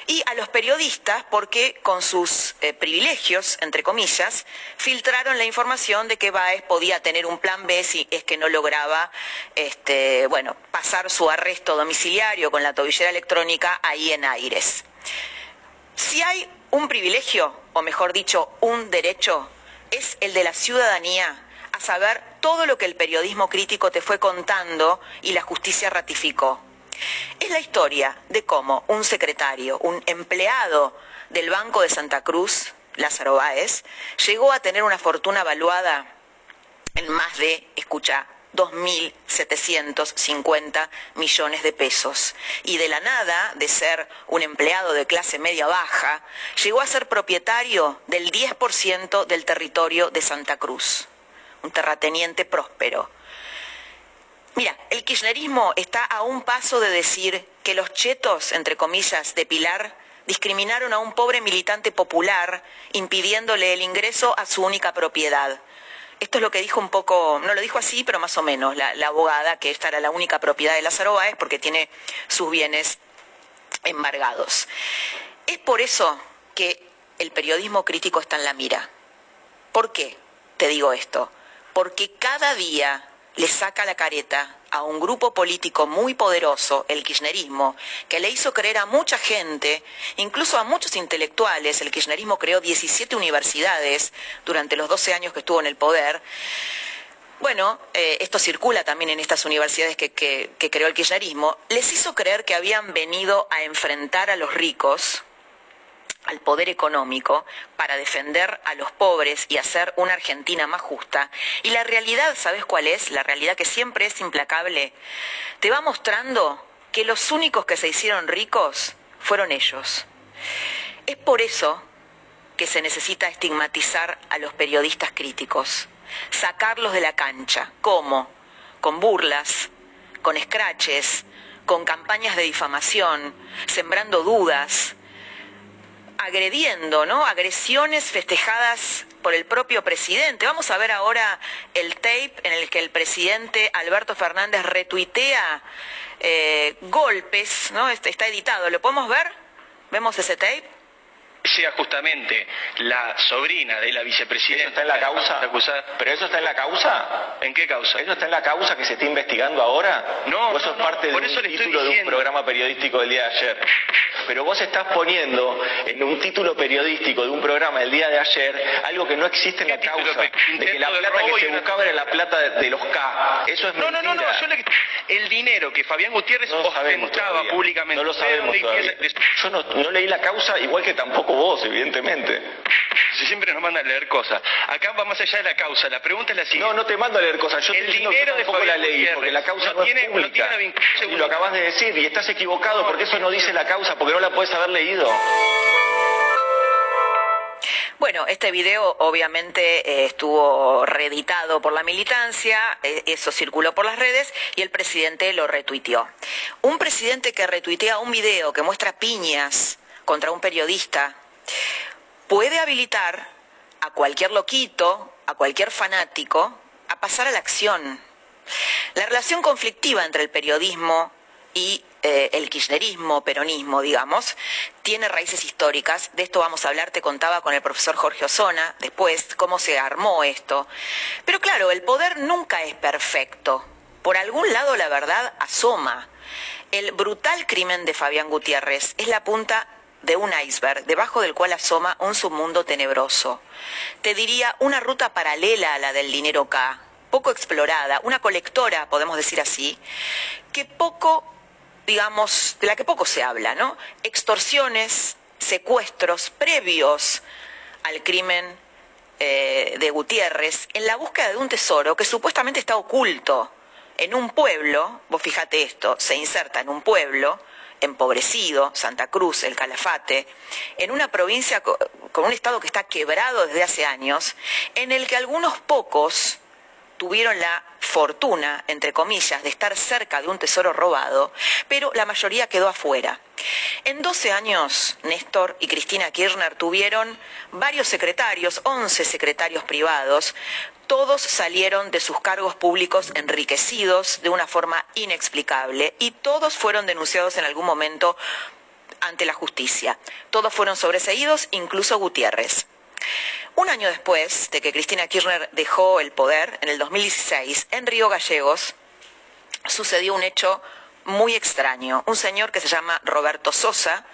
y a los periodistas porque con sus eh, privilegios, entre comillas, filtraron la información de que Baez podía tener un plan B si es que no lograba este, bueno, pasar su arresto domiciliario con la tobillera electrónica ahí en Aires. Si hay un privilegio, o mejor dicho, un derecho, es el de la ciudadanía saber todo lo que el periodismo crítico te fue contando y la justicia ratificó. Es la historia de cómo un secretario, un empleado del Banco de Santa Cruz, Lázaro Báez, llegó a tener una fortuna valuada en más de, escucha, 2.750 millones de pesos. Y de la nada, de ser un empleado de clase media baja, llegó a ser propietario del 10% del territorio de Santa Cruz. Un terrateniente próspero. Mira, el kirchnerismo está a un paso de decir que los chetos, entre comillas, de Pilar, discriminaron a un pobre militante popular, impidiéndole el ingreso a su única propiedad esto es lo que dijo un poco, no lo dijo así, pero más o menos, la, abogada, que esta era la única propiedad de Lázaro Báez porque tiene sus bienes embargados. Es por eso que el periodismo crítico está en la mira. ¿Por qué te digo esto? Porque cada día le saca la careta a un grupo político muy poderoso, el kirchnerismo, que le hizo creer a mucha gente, incluso a muchos intelectuales, el kirchnerismo creó 17 universidades durante los 12 años que estuvo en el poder, bueno, eh, esto circula también en estas universidades que, que creó el kirchnerismo, les hizo creer que habían venido a enfrentar a los ricos, al poder económico para defender a los pobres y hacer una Argentina más justa. Y la realidad, ¿sabes cuál es? La realidad que siempre es implacable. Te va mostrando que los únicos que se hicieron ricos fueron ellos. Es por eso que se necesita estigmatizar a los periodistas críticos, sacarlos de la cancha. ¿Cómo? Con burlas, con escraches, con campañas de difamación, sembrando dudas, agrediendo, ¿no? Agresiones festejadas por el propio presidente. Vamos a ver ahora el tape en el que el presidente Alberto Fernández retuitea eh, golpes, ¿no? Está editado. ¿Lo podemos ver? ¿Vemos ese tape? Sea justamente la sobrina de la vicepresidenta. ¿Eso está en la causa? ¿Pero eso está en la causa? ¿En qué causa? ¿Eso está en la causa que se está investigando ahora? No. ¿O eso es parte de un título de un programa periodístico del día de ayer? Pero vos estás poniendo en un título periodístico de un programa del día de ayer algo que no existe en la causa. De que la plata que se buscaba era la plata de, los K. Eso es no, mentira. No, no, no. el dinero que Fabián Gutiérrez no ostentaba públicamente. No lo sabemos todavía. Yo no, no leí la causa igual que tampoco vos, evidentemente. Si siempre nos mandan a leer cosas. Acá va más allá de la causa. La pregunta es la siguiente. No, no te mando a leer cosas. Yo el te dinero de tampoco la ley, porque la causa no, es pública. y lo acabas de decir y estás equivocado porque eso no dice la causa, porque no la puedes haber leído. Bueno, este video obviamente eh, estuvo reeditado por la militancia, eh, eso circuló por las redes y el presidente lo retuiteó. Un presidente que retuitea un video que muestra piñas contra un periodista puede habilitar a cualquier loquito, a cualquier fanático, a pasar a la acción. La relación conflictiva entre el periodismo y eh, el kirchnerismo, peronismo, digamos, tiene raíces históricas. De esto vamos a hablar, te contaba con el profesor Jorge Osona después cómo se armó esto. Pero claro, el poder nunca es perfecto. Por algún lado la verdad asoma. El brutal crimen de Fabián Gutiérrez es la punta de un iceberg debajo del cual asoma un submundo tenebroso. Te diría una ruta paralela a la del dinero K, poco explorada, una colectora, podemos decir así, que poco, digamos, de la que poco se habla, ¿no? Extorsiones, secuestros previos al crimen eh, de Gutiérrez en la búsqueda de un tesoro que supuestamente está oculto en un pueblo, vos fíjate esto, se inserta en un pueblo, empobrecido, Santa Cruz, el Calafate, en una provincia con un Estado que está quebrado desde hace años, en el que algunos pocos tuvieron la fortuna, entre comillas, de estar cerca de un tesoro robado, pero la mayoría quedó afuera. En 12 años, Néstor y Cristina Kirchner tuvieron varios secretarios, 11 secretarios privados, todos salieron de sus cargos públicos enriquecidos de una forma inexplicable y todos fueron denunciados en algún momento ante la justicia. Todos fueron sobreseídos, incluso Gutiérrez. Un año después de que Cristina Kirchner dejó el poder, en el 2016, en Río Gallegos, sucedió un hecho muy extraño. Un señor que se llama Roberto Sosa,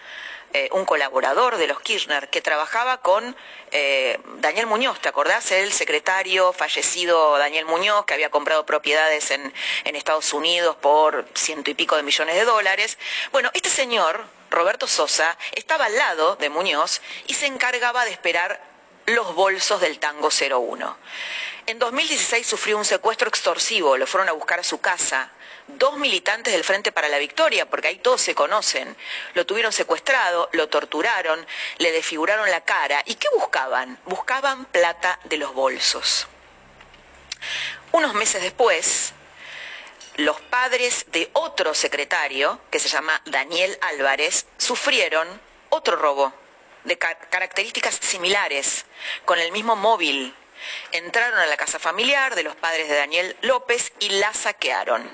eh, un colaborador de los Kirchner que trabajaba con eh, Daniel Muñoz, ¿te acordás? El secretario fallecido Daniel Muñoz, que había comprado propiedades en, en Estados Unidos por ciento y pico de millones de dólares. Bueno, este señor, Roberto Sosa, estaba al lado de Muñoz y se encargaba de esperar los bolsos del Tango 01. En 2016 sufrió un secuestro extorsivo, lo fueron a buscar a su casa. Dos militantes del Frente para la Victoria, porque ahí todos se conocen, lo tuvieron secuestrado, lo torturaron, le desfiguraron la cara. ¿Y qué buscaban? Buscaban plata de los bolsos. Unos meses después, los padres de otro secretario, que se llama Daniel Álvarez, sufrieron otro robo de características similares, con el mismo móvil. Entraron a la casa familiar de los padres de Daniel López y la saquearon.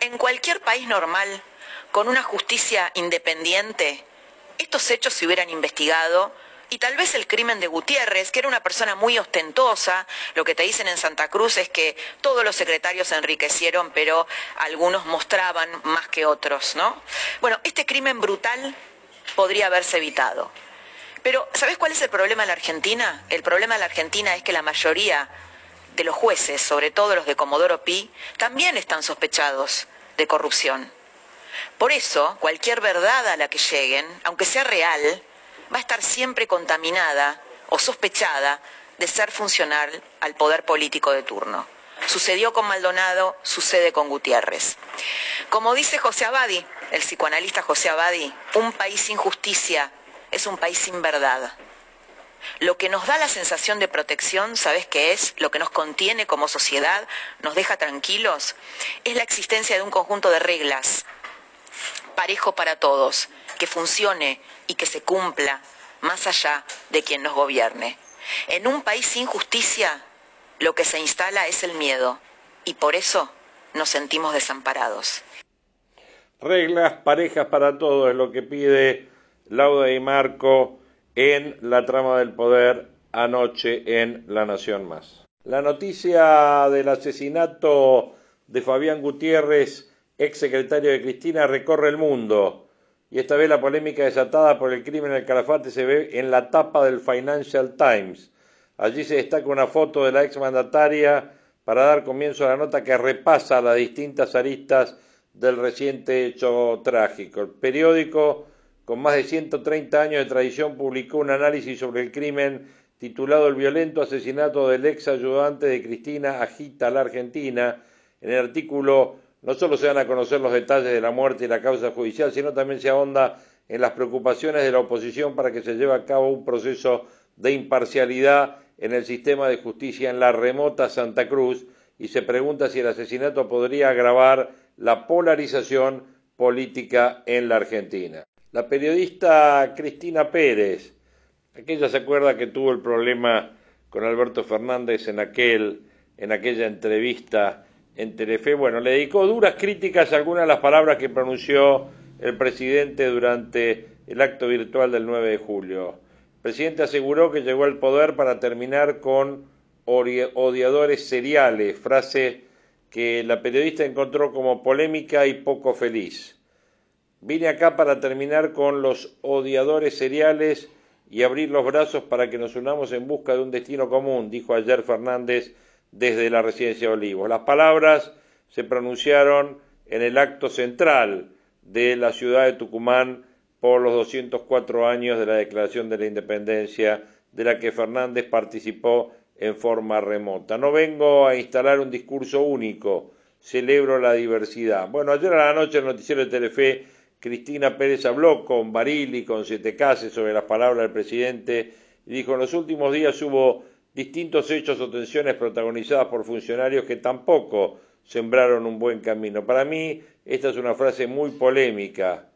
En cualquier país normal, con una justicia independiente, estos hechos se hubieran investigado y tal vez el crimen de Gutiérrez, que era una persona muy ostentosa, lo que te dicen en Santa Cruz es que todos los secretarios se enriquecieron, pero algunos mostraban más que otros, ¿no? Bueno, este crimen brutal podría haberse evitado. Pero, ¿sabes cuál es el problema en la Argentina? El problema en la Argentina es que la mayoría de los jueces, sobre todo los de Comodoro Pi, también están sospechados de corrupción. Por eso, cualquier verdad a la que lleguen, aunque sea real, va a estar siempre contaminada o sospechada de ser funcional al poder político de turno. Sucedió con Maldonado, sucede con Gutiérrez. Como dice José Abadi, el psicoanalista José Abadi, un país sin justicia es un país sin verdad. Lo que nos da la sensación de protección, ¿sabes qué es? Lo que nos contiene como sociedad, nos deja tranquilos, es la existencia de un conjunto de reglas, parejo para todos, que funcione y que se cumpla más allá de quien nos gobierne. En un país sin justicia, lo que se instala es el miedo y por eso nos sentimos desamparados. Reglas parejas para todos es lo que pide Lauda y Marco en la trama del poder anoche en La Nación Más. La noticia del asesinato de Fabián Gutiérrez, ex secretario de Cristina, recorre el mundo. Y esta vez la polémica desatada por el crimen del Calafate se ve en la tapa del Financial Times. Allí se destaca una foto de la ex mandataria para dar comienzo a la nota que repasa las distintas aristas del reciente hecho trágico. El periódico con más de 130 años de tradición, publicó un análisis sobre el crimen titulado El violento asesinato del ex ayudante de Cristina agita la Argentina. En el artículo no solo se dan a conocer los detalles de la muerte y la causa judicial, sino también se ahonda en las preocupaciones de la oposición para que se lleve a cabo un proceso de imparcialidad en el sistema de justicia en la remota Santa Cruz y se pregunta si el asesinato podría agravar la polarización política en la Argentina. La periodista Cristina Pérez, aquella se acuerda que tuvo el problema con Alberto Fernández en aquel en aquella entrevista en Telefe, bueno, le dedicó duras críticas a algunas de las palabras que pronunció el presidente durante el acto virtual del 9 de julio. El presidente aseguró que llegó al poder para terminar con odiadores seriales, frase que la periodista encontró como polémica y poco feliz. Vine acá para terminar con los odiadores seriales y abrir los brazos para que nos unamos en busca de un destino común, dijo ayer Fernández desde la residencia de Olivos. Las palabras se pronunciaron en el acto central de la ciudad de Tucumán por los 204 años de la Declaración de la Independencia, de la que Fernández participó en forma remota. No vengo a instalar un discurso único, celebro la diversidad. Bueno, ayer a la noche el noticiero de Telefe Cristina Pérez habló con Barili, con Siete Cases sobre las palabras del presidente y dijo, en los últimos días hubo distintos hechos o tensiones protagonizadas por funcionarios que tampoco sembraron un buen camino. Para mí, esta es una frase muy polémica.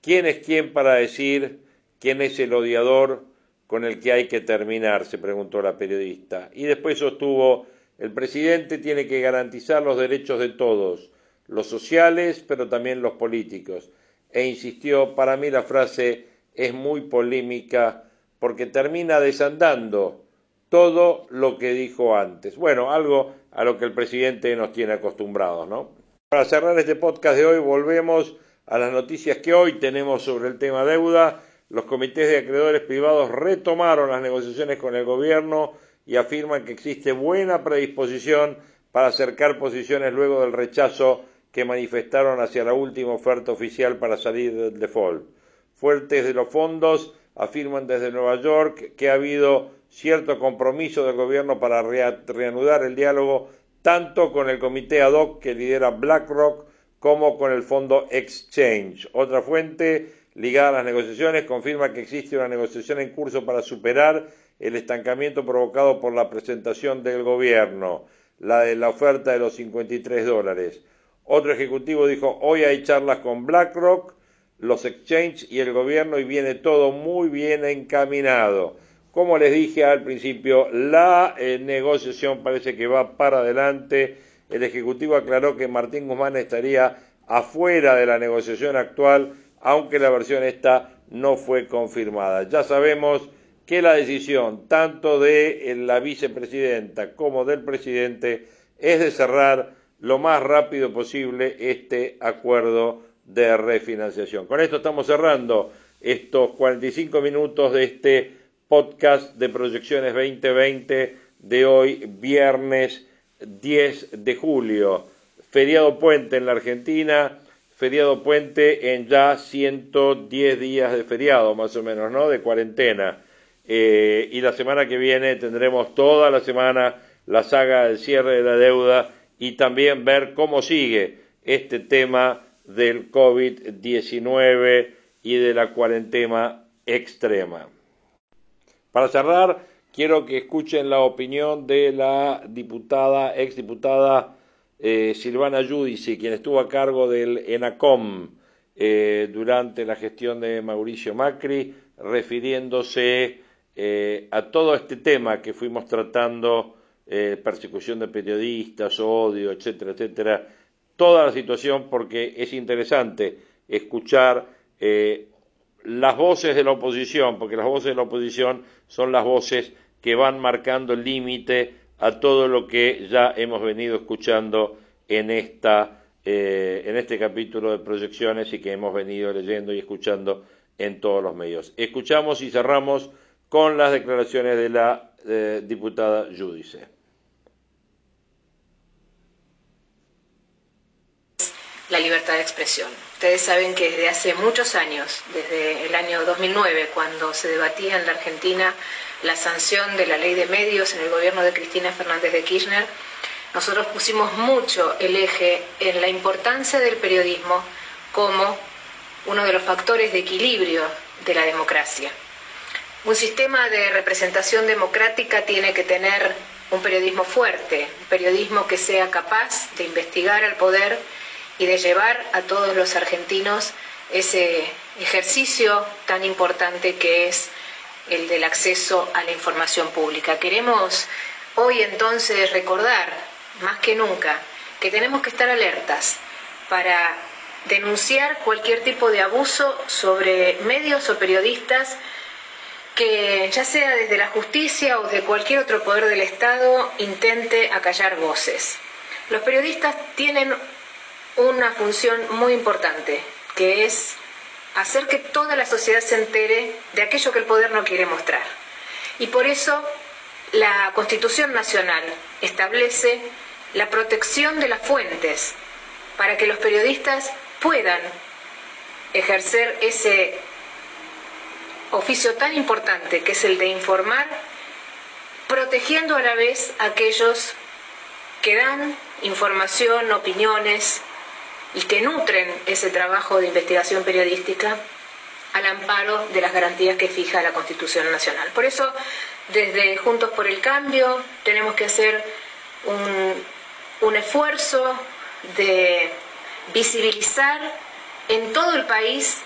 ¿Quién es quién para decir quién es el odiador con el que hay que terminar? se preguntó la periodista. Y después sostuvo, el presidente tiene que garantizar los derechos de todos, los sociales, pero también los políticos e insistió, para mí la frase es muy polémica porque termina desandando todo lo que dijo antes. Bueno, algo a lo que el presidente nos tiene acostumbrados, ¿no? Para cerrar este podcast de hoy volvemos a las noticias que hoy tenemos sobre el tema deuda. Los comités de acreedores privados retomaron las negociaciones con el gobierno y afirman que existe buena predisposición para acercar posiciones luego del rechazo que manifestaron hacia la última oferta oficial para salir del default. Fuertes de los fondos afirman desde Nueva York que ha habido cierto compromiso del gobierno para reanudar el diálogo tanto con el comité ad hoc que lidera BlackRock como con el fondo Exchange. Otra fuente ligada a las negociaciones confirma que existe una negociación en curso para superar el estancamiento provocado por la presentación del gobierno, la de la oferta de los 53 dólares. Otro ejecutivo dijo, hoy hay charlas con BlackRock, los exchanges y el gobierno y viene todo muy bien encaminado. Como les dije al principio, la eh, negociación parece que va para adelante. El Ejecutivo aclaró que Martín Guzmán estaría afuera de la negociación actual, aunque la versión esta no fue confirmada. Ya sabemos que la decisión tanto de eh, la vicepresidenta como del presidente es de cerrar lo más rápido posible este acuerdo de refinanciación. Con esto estamos cerrando estos 45 minutos de este podcast de proyecciones 2020 de hoy, viernes 10 de julio. Feriado puente en la Argentina, feriado puente en ya 110 días de feriado, más o menos, ¿no? De cuarentena. Eh, y la semana que viene tendremos toda la semana la saga del cierre de la deuda y también ver cómo sigue este tema del COVID-19 y de la cuarentena extrema. Para cerrar, quiero que escuchen la opinión de la diputada, exdiputada eh, Silvana Giudici, quien estuvo a cargo del ENACOM eh, durante la gestión de Mauricio Macri, refiriéndose eh, a todo este tema que fuimos tratando, persecución de periodistas, odio, etcétera, etcétera, toda la situación porque es interesante escuchar las voces de la oposición, porque las voces de la oposición son las voces que van marcando el límite a todo lo que ya hemos venido escuchando en, esta, eh, en este capítulo de proyecciones y que hemos venido leyendo y escuchando en todos los medios. Escuchamos y cerramos con las declaraciones de la eh, diputada Judice. la libertad de expresión. Ustedes saben que desde hace muchos años, desde el año 2009, cuando se debatía en la Argentina la sanción de la ley de medios en el gobierno de Cristina Fernández de Kirchner, nosotros pusimos mucho el eje en la importancia del periodismo como uno de los factores de equilibrio de la democracia. Un sistema de representación democrática tiene que tener un periodismo fuerte, un periodismo que sea capaz de investigar al poder y de llevar a todos los argentinos ese ejercicio tan importante que es el del acceso a la información pública. Queremos hoy entonces recordar, más que nunca, que tenemos que estar alertas para denunciar cualquier tipo de abuso sobre medios o periodistas que ya sea desde la justicia o de cualquier otro poder del Estado intente acallar voces. Los periodistas tienen una función muy importante, que es hacer que toda la sociedad se entere de aquello que el poder no quiere mostrar. Y por eso la Constitución Nacional establece la protección de las fuentes para que los periodistas puedan ejercer ese oficio tan importante que es el de informar, protegiendo a la vez a aquellos que dan información, opiniones, y que nutren ese trabajo de investigación periodística al amparo de las garantías que fija la Constitución Nacional. Por eso, desde Juntos por el Cambio, tenemos que hacer un, un esfuerzo de visibilizar en todo el país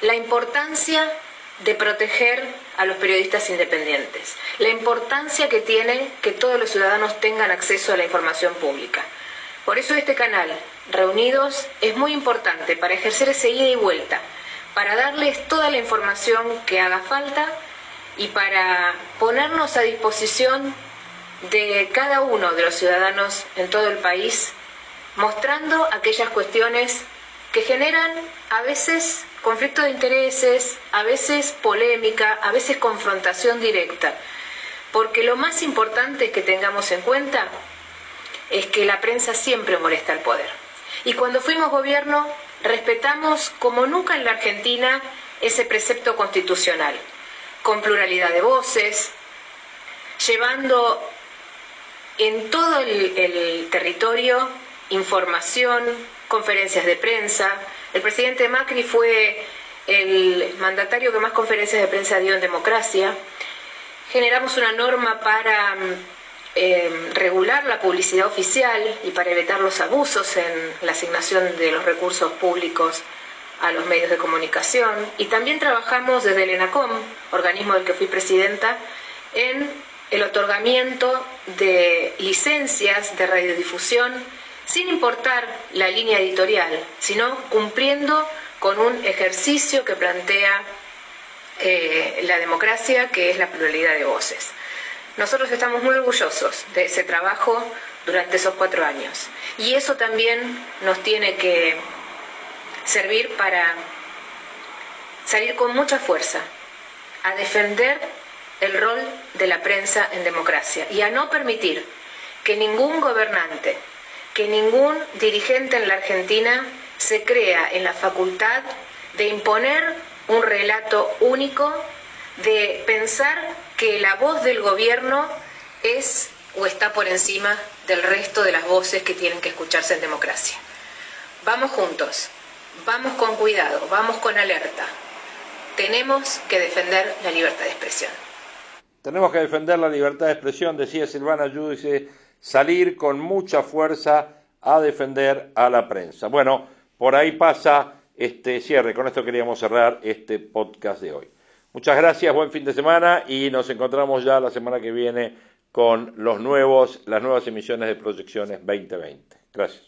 la importancia de proteger a los periodistas independientes, la importancia que tiene que todos los ciudadanos tengan acceso a la información pública. Por eso este canal, Reunidos, es muy importante para ejercer ese ida y vuelta, para darles toda la información que haga falta y para ponernos a disposición de cada uno de los ciudadanos en todo el país, mostrando aquellas cuestiones que generan a veces conflicto de intereses, a veces polémica, a veces confrontación directa. Porque lo más importante que tengamos en cuenta es que la prensa siempre molesta al poder. Y cuando fuimos gobierno, respetamos como nunca en la Argentina ese precepto constitucional. con pluralidad de voces, llevando en todo el, territorio información, conferencias de prensa. El presidente Macri fue el mandatario que más conferencias de prensa dio en democracia. Generamos una norma para eh, regular la publicidad oficial y para evitar los abusos en la asignación de los recursos públicos a los medios de comunicación. Y también trabajamos desde el ENACOM, organismo del que fui presidenta, en el otorgamiento de licencias de radiodifusión sin importar la línea editorial, sino cumpliendo con un ejercicio que plantea eh, la democracia, que es la pluralidad de voces. Nosotros estamos muy orgullosos de ese trabajo durante esos cuatro años y eso también nos tiene que servir para salir con mucha fuerza a defender el rol de la prensa en democracia y a no permitir que ningún gobernante, que ningún dirigente en la Argentina se crea en la facultad de imponer un relato único, de pensar que la voz del gobierno es o está por encima del resto de las voces que tienen que escucharse en democracia. Vamos juntos, vamos con cuidado, vamos con alerta. Tenemos que defender la libertad de expresión. Tenemos que defender la libertad de expresión, decía Silvana Yudice, salir con mucha fuerza a defender a la prensa. Bueno, por ahí pasa este cierre. Con esto queríamos cerrar este podcast de hoy. Muchas gracias, buen fin de semana y nos encontramos ya la semana que viene con los nuevos, las nuevas emisiones de Proyecciones 2020. Gracias.